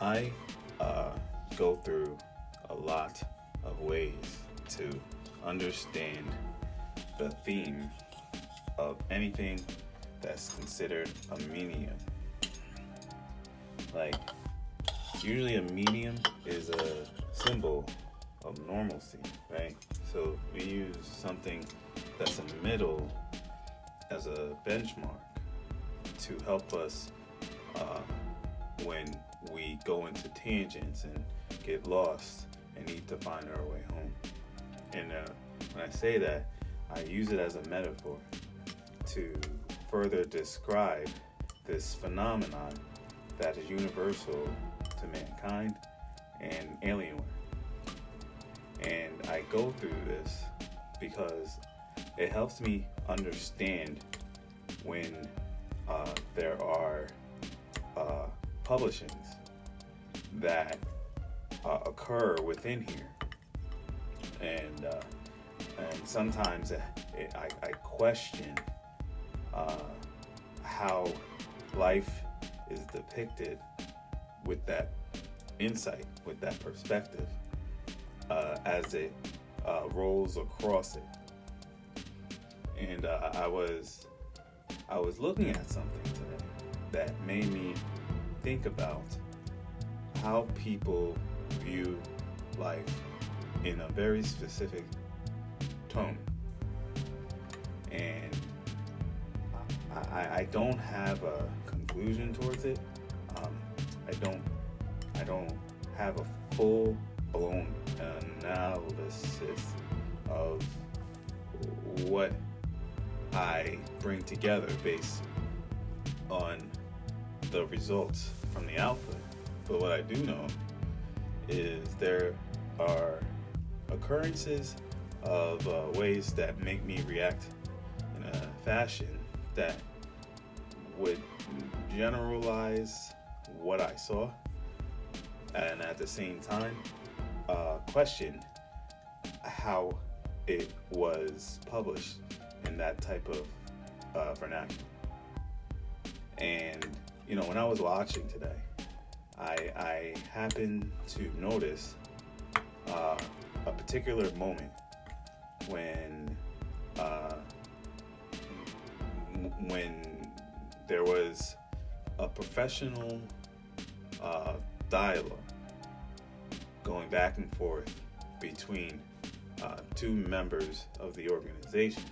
I uh, go through a lot of ways to understand the theme of anything that's considered a medium. Like, usually a medium is a symbol of normalcy, right? So we use something that's in the middle as a benchmark to help us uh, when we go into tangents and get lost and need to find our way home. And uh, when I say that, I use it as a metaphor to further describe this phenomenon that is universal to mankind and Alienware. And I go through this because it helps me understand when uh, there are uh, publishings that uh, occur within here. And, uh, and sometimes it, it, I, I, question uh, how life is depicted with that insight, with that perspective, uh, as it uh, rolls across it. And uh, I was I was looking at something today that made me think about how people view life in a very specific tone. And I, I don't have a conclusion towards it. Um, I don't I don't have a full blown analysis of what I bring together based on the results from the output. But what I do know is there are occurrences of uh, ways that make me react in a fashion that would generalize what I saw and at the same time uh, question how it was published in that type of uh, vernacular. And you know, when I was watching today, I, I happened to notice uh, a particular moment when uh, when there was a professional uh, dialogue going back and forth between uh, two members of the organization.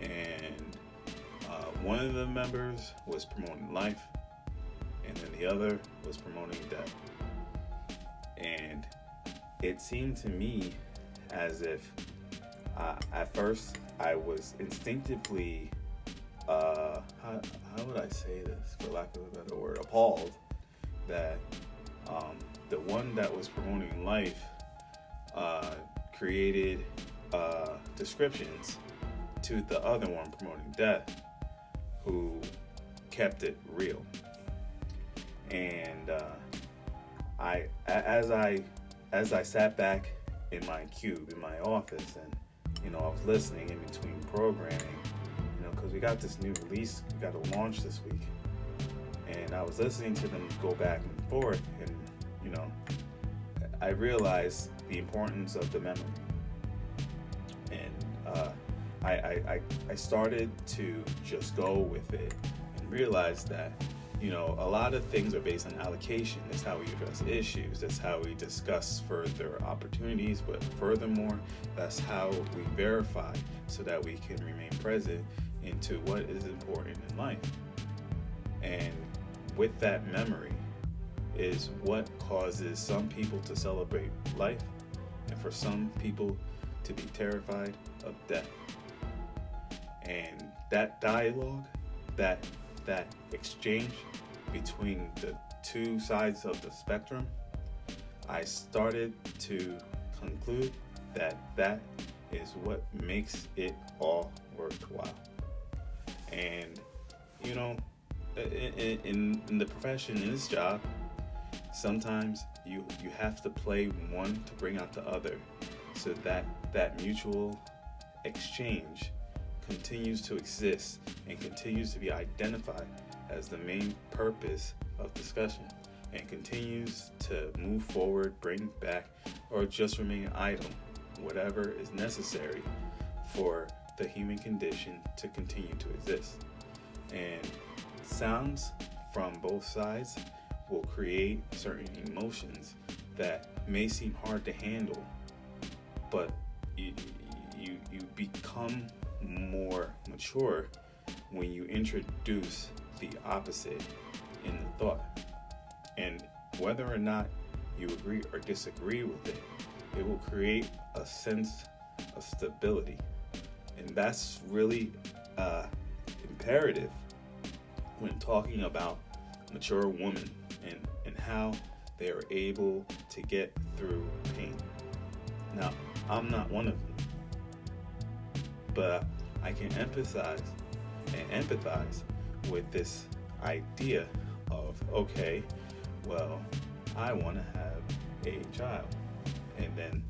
And uh, one of the members was promoting life, and then the other was promoting death. And it seemed to me as if uh, at first I was instinctively, uh, how, how would I say this, for lack of a better word, appalled that um, the one that was promoting life uh, created uh, descriptions to the other one promoting death, who kept it real. And uh, I, as I, as I sat back in my cube in my office, and you know, I was listening in between programming, you know, because we got this new release, we got to launch this week, and I was listening to them go back and forth, and you know, I realized the importance of the memory. And uh, I, I, I started to just go with it and realize that, you know, a lot of things are based on allocation. That's how we address issues. That's how we discuss further opportunities. But furthermore, that's how we verify so that we can remain present into what is important in life. And with that memory, is what causes some people to celebrate life and for some people to be terrified of death. And that dialogue, that that exchange between the two sides of the spectrum, I started to conclude that that is what makes it all worthwhile. And you know, in, in, in the profession, in this job, sometimes you you have to play one to bring out the other so that that mutual exchange continues to exist and continues to be identified as the main purpose of discussion and continues to move forward, bring back, or just remain idle, whatever is necessary for the human condition to continue to exist. And sounds from both sides will create certain emotions that may seem hard to handle, but you, you, you become more mature when you introduce the opposite in the thought. And whether or not you agree or disagree with it, it will create a sense of stability. And that's really uh, imperative when talking about mature women and, and how they are able to get through pain. Now, I'm not one of them, but I can empathize and empathize with this idea of okay, well, I want to have a child. And then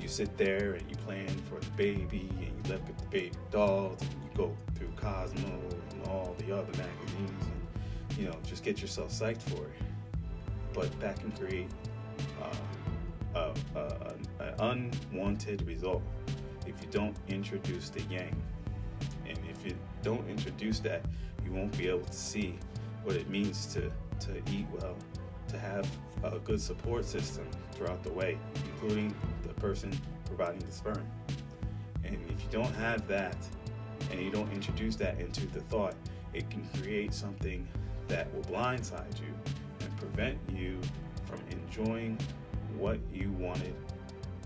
you sit there and you plan for the baby and you look at the baby dolls and you go through Cosmo and all the other magazines and you know just get yourself psyched for it. But that can create uh, an unwanted result if you don't introduce the yang. And if you don't introduce that, you won't be able to see what it means to, to eat well, to have a good support system throughout the way, including the person providing the sperm. And if you don't have that, and you don't introduce that into the thought, it can create something that will blindside you and prevent you from enjoying what you wanted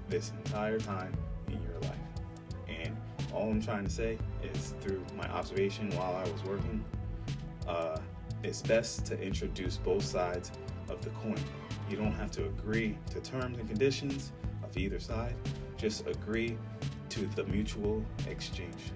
this entire time in your life. All I'm trying to say is through my observation while I was working, uh, it's best to introduce both sides of the coin. You don't have to agree to terms and conditions of either side, just agree to the mutual exchange.